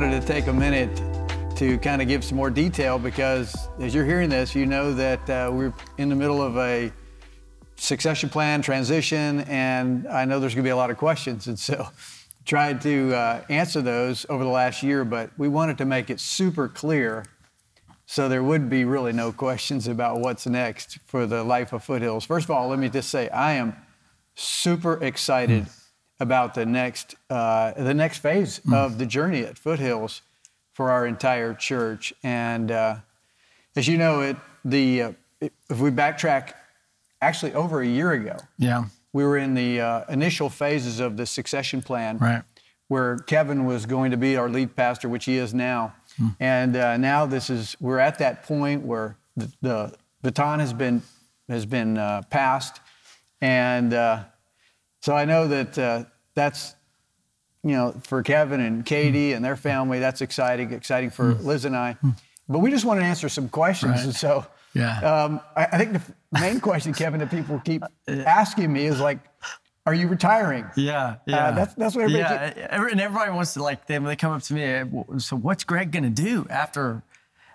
wanted to take a minute to kind of give some more detail because as you're hearing this, you know that uh, we're in the middle of a succession plan transition, and I know there's going to be a lot of questions, and so tried to uh, answer those over the last year, but we wanted to make it super clear so there would be really no questions about what's next for the life of Foothills. First of all, let me just say I am super excited. About the next uh, the next phase mm. of the journey at Foothills for our entire church. And uh, as you know, it the uh, if we backtrack, actually over a year ago, yeah, we were in the uh, initial phases of the succession plan, right, where Kevin was going to be our lead pastor, which he is now. Mm. And uh, now this is we're at that point where the, the baton has been has been uh, passed, and so I know that uh, that's, you know, for Kevin and Katie and their family, that's exciting, exciting for mm. Liz and I. Mm. But we just want to answer some questions. Right. And so yeah. Um, I, I, think the main question, Kevin, that people keep uh, asking me is like, are you retiring? Yeah, yeah. Uh, that's, that's what everybody. Yeah, and everybody wants to like. They, they come up to me. So what's Greg going to do after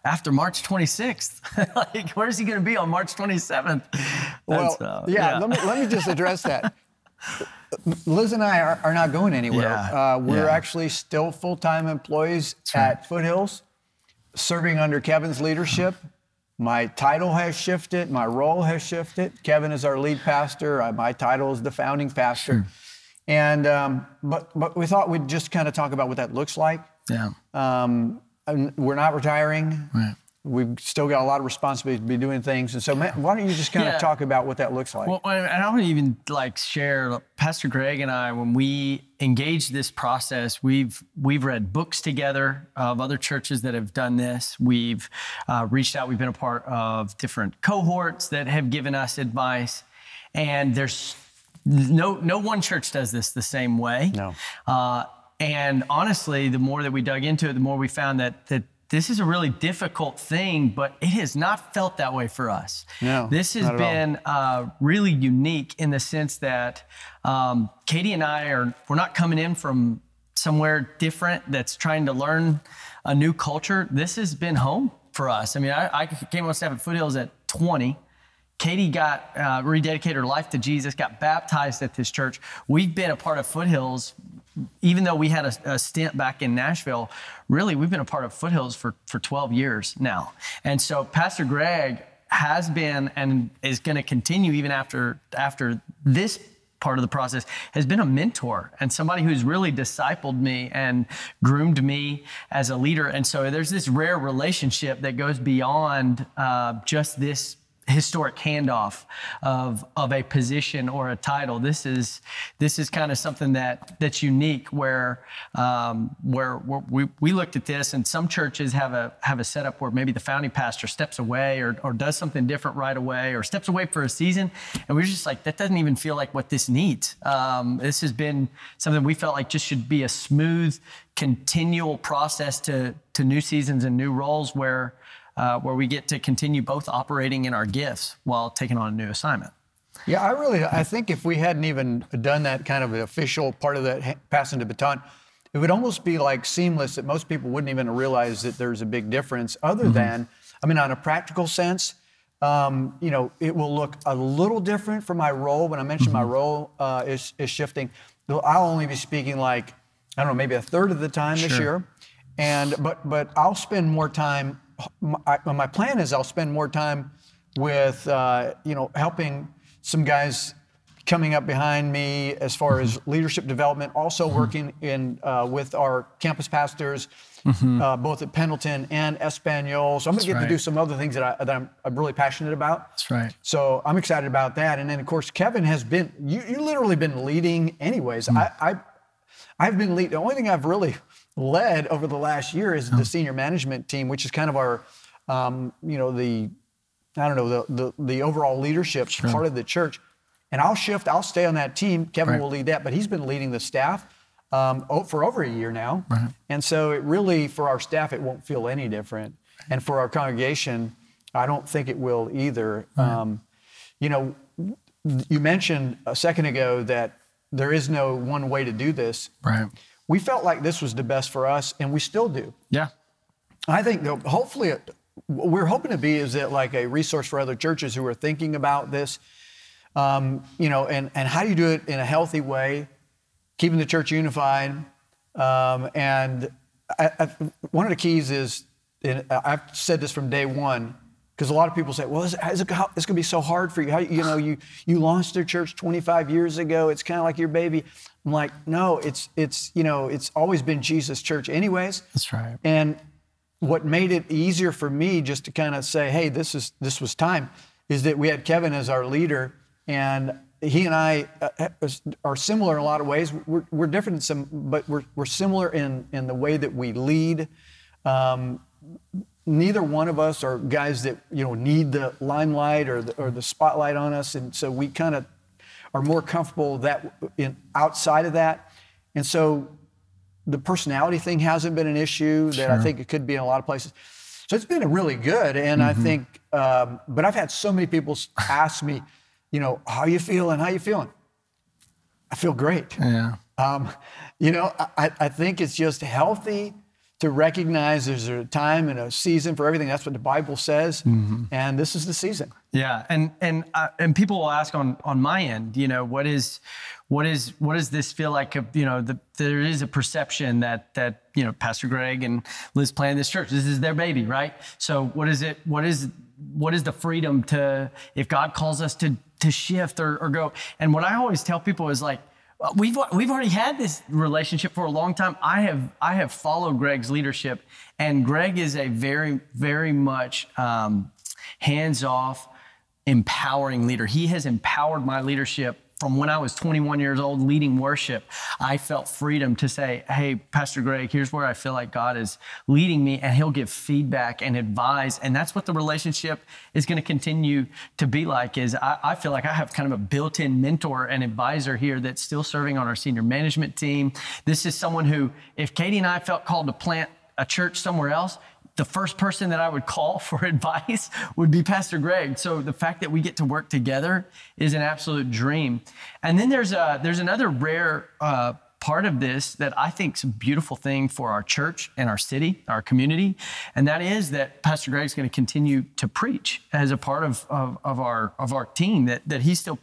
after March 26th? like, where's he going to be on March 27th? Well, uh, yeah, yeah. Let me let me just address that. Liz and I are, are not going anywhere. Yeah. Uh, we're yeah. actually still full time employees right. at Foothills, serving under Kevin's leadership. My title has shifted, my role has shifted. Kevin is our lead pastor. Uh, my title is the founding pastor. Sure. And um, but but we thought we'd just kind of talk about what that looks like. Yeah. Um, we're not retiring. Right we've still got a lot of responsibility to be doing things. And so, Matt, why don't you just kind yeah. of talk about what that looks like? Well, and I want to even like share Pastor Greg and I when we engage this process. We've we've read books together of other churches that have done this. We've uh, reached out. We've been a part of different cohorts that have given us advice, and there's no no one church does this the same way. No. Uh, and honestly, the more that we dug into it, the more we found that that this is a really difficult thing, but it has not felt that way for us. No, this has been uh, really unique in the sense that um, Katie and I are we're not coming in from somewhere different that's trying to learn a new culture. This has been home for us. I mean, I, I came on staff at Foothills at 20. Katie got uh, rededicated her life to Jesus, got baptized at this church. We've been a part of Foothills even though we had a, a, stint back in Nashville, really we've been a part of Foothills for, for 12 years now. And so Pastor Greg has been and is going to continue even after after this part of the process has been a mentor and somebody who's really discipled me and groomed me as a leader and so there's this rare relationship that goes beyond uh, just this historic handoff of of a position or a title. This is this is kind of something that that's unique where um, where we we looked at this and some churches have a have a setup where maybe the founding pastor steps away or or does something different right away or steps away for a season and we're just like that doesn't even feel like what this needs. Um, this has been something we felt like just should be a smooth continual process to to new seasons and new roles where uh, where we get to continue both operating in our gifts while taking on a new assignment. Yeah, I really, I think if we hadn't even done that kind of official part of that passing the baton, it would almost be like seamless that most people wouldn't even realize that there's a big difference. Other mm-hmm. than, I mean, on a practical sense, um, you know, it will look a little different for my role. When I mentioned mm-hmm. my role uh, is, is shifting, I'll only be speaking like I don't know, maybe a third of the time sure. this year, and but but I'll spend more time my, my plan is I'll spend more time with, uh, you know, helping some guys coming up behind me as far as mm-hmm. leadership development, also mm-hmm. working in uh, with our campus pastors, mm-hmm. uh, both at Pendleton and Espanol. So I'm going to get right. to do some other things that, I, that I'm, I'm, really passionate about. That's right. So I'm excited about that. And then of course Kevin has been you you literally been leading anyways. Mm. I, I I've been leading. The only thing I've really led over the last year is the senior management team, which is kind of our, um, you know, the, I don't know, the the, the overall leadership sure. part of the church. And I'll shift. I'll stay on that team. Kevin right. will lead that, but he's been leading the staff um, for over a year now. Right. And so it really, for our staff, it won't feel any different. And for our congregation, I don't think it will either. Right. Um, you know, you mentioned a second ago that there is no one way to do this. Right we felt like this was the best for us, and we still do. Yeah. I think that hopefully what we're hoping to be is that like a resource for other churches who are thinking about this, um, you know, and, and how do you do it in a healthy way, keeping the church unified. Um, and I, I, one of the keys is, and I've said this from day one, because a lot of people say, well, is, is it, it's going to be so hard for you. How, you know, you, you launched your church 25 years ago. It's kind of like your baby. I'm like, no, it's, it's, you know, it's always been Jesus church anyways. That's right. And what made it easier for me just to kind of say, hey, this is this was time, is that we had Kevin as our leader, and he and I uh, are similar in a lot of ways. We're, we're different in some, but we're, we're similar in, in the way that we lead. Um, neither one of us are guys that you know need the limelight or the, or the spotlight on us, and so we kind of are more comfortable that in outside of that. And so the personality thing hasn't been an issue that sure. I think it could be in a lot of places. So it's been really good, and mm-hmm. I think. Um, but I've had so many people ask me, you know, how you feeling? How you feeling? I feel great. Yeah. Um, you know, I, I think it's just healthy to recognize there's a time and a season for everything. That's what the Bible says, mm-hmm. and this is the season. Yeah, and and uh, and people will ask on on my end, you know, what is what is what does this feel like? You know, the, there is a perception that that you know Pastor Greg and Liz plan this church. This is their baby, right? So what is it? What is what is the freedom to if God calls us to to shift or, or go? And what I always tell people is like we've we've already had this relationship for a long time. I have I have followed Greg's leadership, and Greg is a very very much um, hands off, empowering leader. He has empowered my leadership from when I was 21 years old leading worship, I felt freedom to say, Hey, Pastor Greg, here's where I feel like God is leading me, and He'll give feedback and advise. And that's what the relationship is going to continue to be like. Is I, I feel like I have kind of a built-in mentor and advisor here that's still serving on our senior management team. This is someone who, if Katie and I felt called to plant a church somewhere else, the first person that I would call for advice would be Pastor Greg. So the fact that we get to work together is an absolute dream. And then there's a, there's another rare uh, part of this that I think is a beautiful thing for our church and our city, our community, and that is that Pastor Greg is going to continue to preach as a part of, of, of, our of our team. That that he's still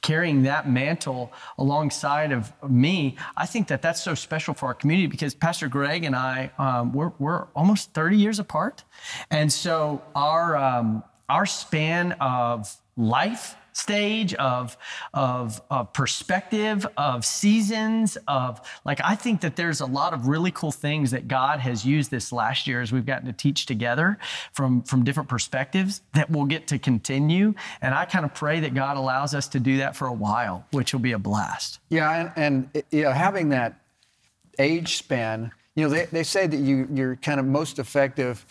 carrying that mantle alongside of me. I think that that's so special for our community because Pastor Greg and I um, we're we're almost 30 years apart, and so our um, our span of life stage of, of, of perspective, of seasons, of like, I think that there's a lot of really cool things that God has used this last year as we've gotten to teach together from, from different perspectives that we'll get to continue. And I kind of pray that God allows us to do that for a while, which will be a blast. Yeah. And, and you know, having that age span, you know, they, they say that you, you're kind of most effective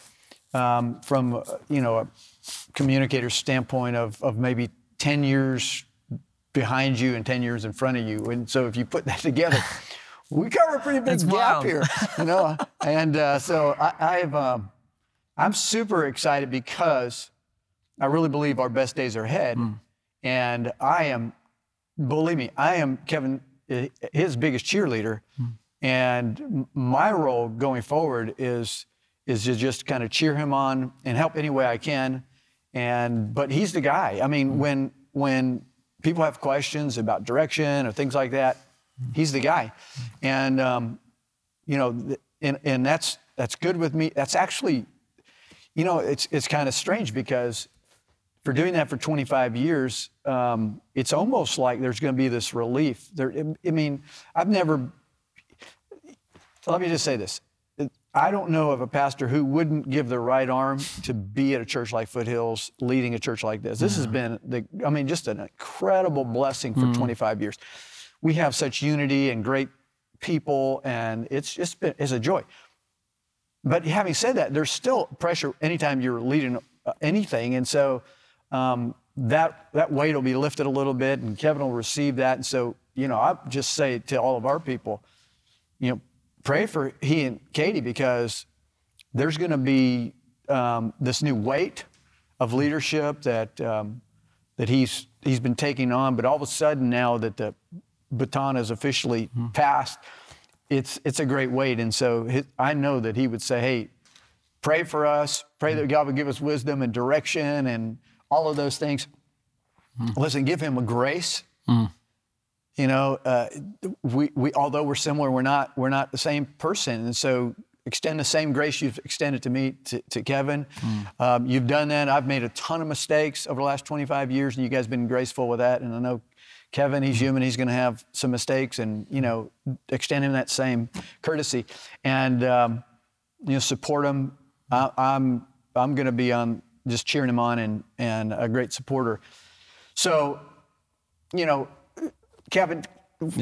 um, from, you know, a communicator standpoint of, of maybe 10 years behind you and 10 years in front of you. And so if you put that together, we cover a pretty big That's gap wild. here, you know. and uh, so I, have um, I'm super excited because I really believe our best days are ahead. Mm. And I am, believe me, I am Kevin, his biggest cheerleader. Mm. And my role going forward is is to just kind of cheer him on and help any way I can and but he's the guy. I mean, mm-hmm. when when people have questions about direction or things like that, mm-hmm. he's the guy. And um, you know, and and that's that's good with me. That's actually, you know, it's it's kind of strange because for doing that for 25 years, um, it's almost like there's going to be this relief. There, I mean, I've never. Let me just say this: I don't know of a pastor who wouldn't give their right arm to be at a church like Foothills, leading a church like this. This has been, the, I mean, just an incredible blessing for mm. 25 years. We have such unity and great people, and it's just been, it's a joy. But having said that, there's still pressure anytime you're leading uh, anything, and so um, that that weight will be lifted a little bit, and Kevin will receive that. And so, you know, I just say to all of our people, you know, pray for he and Katie because there's going to be um, this new weight of leadership that um, that he's he's been taking on. But all of a sudden now that the baton is officially mm-hmm. passed, it's it's a great weight. And so his, I know that he would say, "Hey, pray for us. Pray that God would give us wisdom and direction and all of those things." Listen, give him a grace. You know, uh, we, we although we're similar, we're not we're not the same person, and so extend the same grace you've extended to me to, to Kevin. Um, you've done that. I've made a ton of mistakes over the last 25 years, and you guys have been graceful with that. And I know Kevin, he's human. He's going to have some mistakes, and you know, extend him that same courtesy, and um, you know, support him. I, I'm I'm going to be on just cheering him on and and a great supporter. So, you know, Kevin,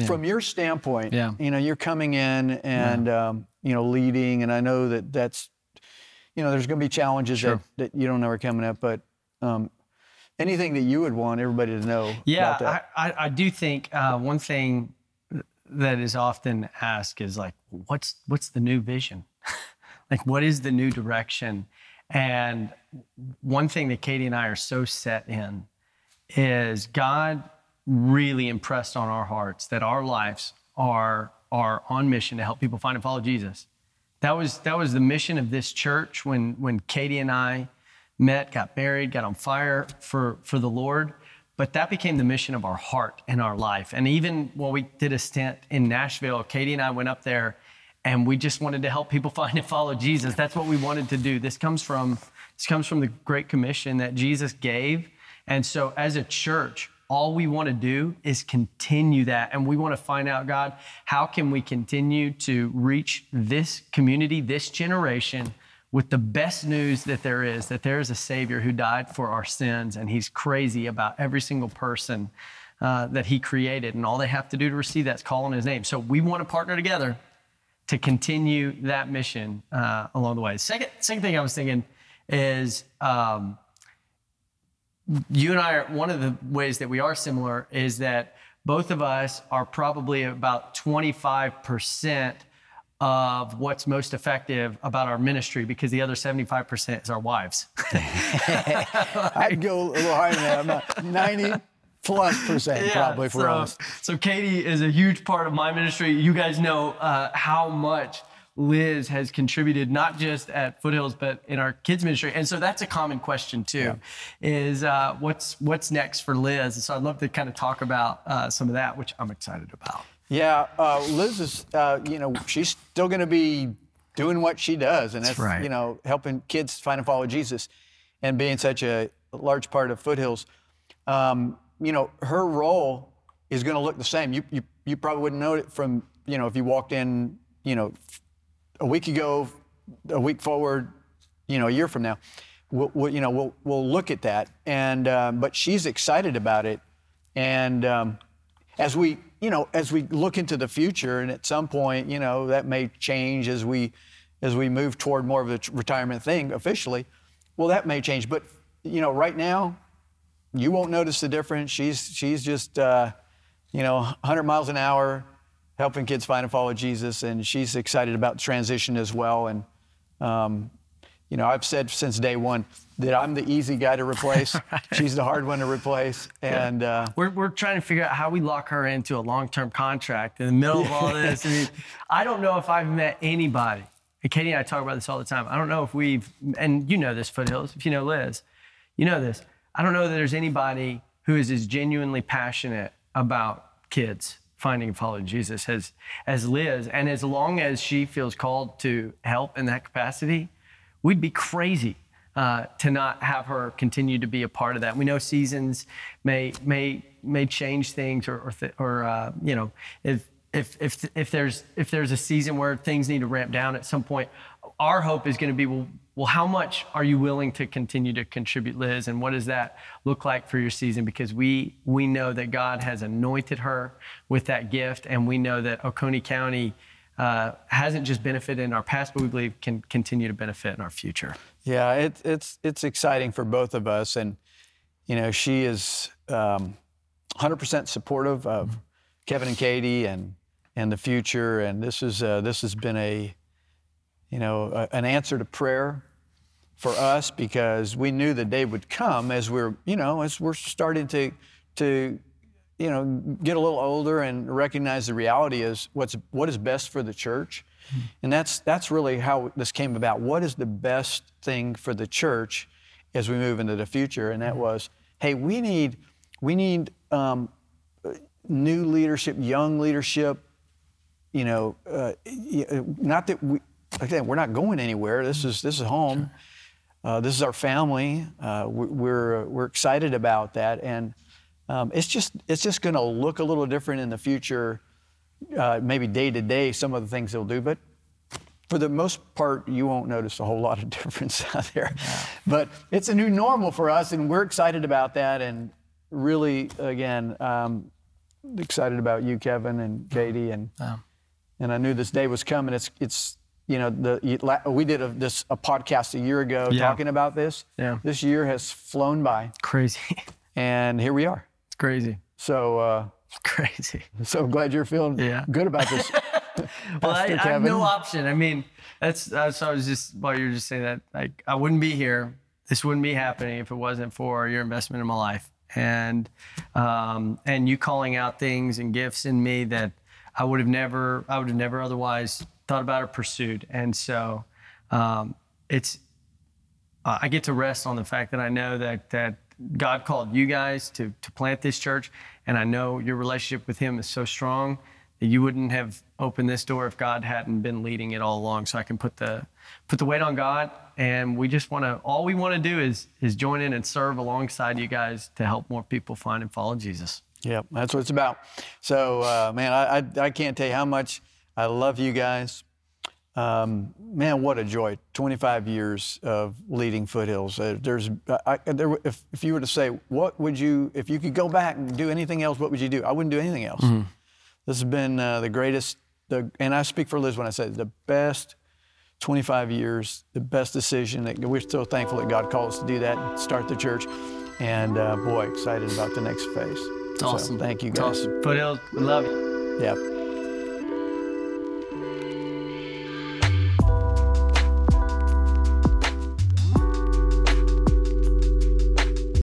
from your standpoint, Yeah. you know, you're coming in and um, you know leading, and I know that that's you know there's going to be challenges Sure. that, that you don't know are coming up, but um, anything that you would want everybody to know Yeah, about that. I, I, I do think uh, one thing that is often asked is like, what's what's the new vision? like, what is the new direction? And one thing that Katie and I are so set in is God really impressed on our hearts that our lives are are on mission to help people find and follow Jesus. That was that was the mission of this church when when Katie and I met, got married, got on fire for for the Lord. But that became the mission of our heart and our life. And even when we did a stint in Nashville, Katie and I went up there and we just wanted to help people find and follow Jesus. That's what we wanted to do. This comes from this comes from the Great Commission that Jesus gave. And so as a church, all we want to do is continue that. And we want to find out, God, how can we continue to reach this community, this generation, with the best news that there is that there is a Savior who died for our sins, and He's crazy about every single person uh, that He created. And all they have to do to receive that is call on His name. So we want to partner together to continue that mission uh, along the way. Second, second thing I was thinking is um, you and I are one of the ways that we are similar is that both of us are probably about 25% of what's most effective about our ministry because the other 75% is our wives. I'd go a little higher than that. I'm not 90 plus percent probably if so, we're. So Katie is a huge part of my ministry. You guys know uh, how much Liz has contributed, not just at Foothills, but in our kids ministry. And so that's a common question too, is uh, what's what's next for Liz? And so I'd love to kind of talk about uh, some of that, which I'm excited about. Yeah, uh, Liz is, uh, you know, she's still going to be doing what she does, and that's, right. you know, helping kids find and follow Jesus, and being such a large part of Foothills. Um, you know, her role is going to look the same. You, you you probably wouldn't know it from, you know, if you walked in, you know, a week ago, a week forward, you know, a year from now. We'll, we'll, you know, we'll we'll look at that, and um, but she's excited about it, and um, as we you know as we look into the future, and at some point, you know, that may change as we as we move toward more of a retirement thing officially. Well, that may change, but you know, right now, you won't notice the difference. She's she's just uh, you know 100 miles an hour, helping kids find and follow Jesus, and she's excited about the transition as well. And um, you know, I've said since day one that I'm the easy guy to replace. She's the hard one to replace, and uh, We're, we're trying to figure out how we lock her into a long term contract in the middle of all this. I mean, I don't know if I've met anybody, and Katie and I talk about this all the time. I don't know if we've, and you know this, Foothills, if you know Liz, you know this. I don't know that there's anybody who is as genuinely passionate about kids finding and following Jesus as, as Liz. And as long as she feels called to help in that capacity, we'd be crazy uh, to not have her continue to be a part of that. We know seasons may may may change things, or or, th- or uh, you know, if if if if there's if there's a season where things need to ramp down at some point, our hope is going to be well. Well, how much are you willing to continue to contribute, Liz? And what does that look like for your season? Because we we know that God has anointed her with that gift, and we know that Oconee County uh, hasn't just benefited in our past, but we believe can continue to benefit in our future. yeah, it, it's it's exciting for both of us, and you know, she is um, 100% supportive of Kevin and Katie and and the future, and this is uh, this has been a you know a, an answer to prayer for us because we knew the day would come as we're you know as we're starting to to you know, get a little older and recognize the reality is what's what is best for the church, and that's that's really how this came about. What is the best thing for the church as we move into the future? And that was, hey, we need we need um, new leadership, young leadership. You know, uh, not that we again we're not going anywhere. This is this is home. Uh, this is our family. Uh, we- we're we're excited about that, and um, it's just it's just going to look a little different in the future. Uh, maybe day to day, some of the things they'll do, but for the most part, you won't notice a whole lot of difference out there. But it's a new normal for us, and we're excited about that. And really, again, um, excited about you, Kevin, and Katie, and and I knew this day was coming. It's it's you know the we did a, this a podcast a year ago Yeah. talking about this. Yeah. This year has flown by, Crazy. and here we are. it's crazy. So uh, Crazy. so glad you're feeling Yeah. good about this. Well, I, I have no option. I mean, that's that's I was just while you were just saying that, like I wouldn't be here. This wouldn't be happening if it wasn't for your investment in my life and um, and you calling out things and gifts in me that I would have never I would have never otherwise thought about or pursued. And so um, it's uh, I get to rest on the fact that I know that that God called you guys to to plant this church, and I know your relationship with Him is so strong that you wouldn't have opened this door if God hadn't been leading it all along. So I can put the put the weight on God, and we just want to all we want to do is is join in and serve alongside you guys to help more people find and follow Jesus. Yep, that's what it's about. So, uh, man, I, I, I can't tell you how much I love you guys. Um, man, what a joy! 25 years of leading Foothills. Uh, there's, I, there, if, if you were to say, what would you, if you could go back and do anything else, what would you do? I wouldn't do anything else. This has been uh, the greatest, the, and I speak for Liz when I say the best 25 years, the best decision. That we're so thankful that God called us to do that and start the church. And uh, boy, excited about the next phase. It's awesome. thank you It's guys. awesome. Foothills, we love you. Yeah.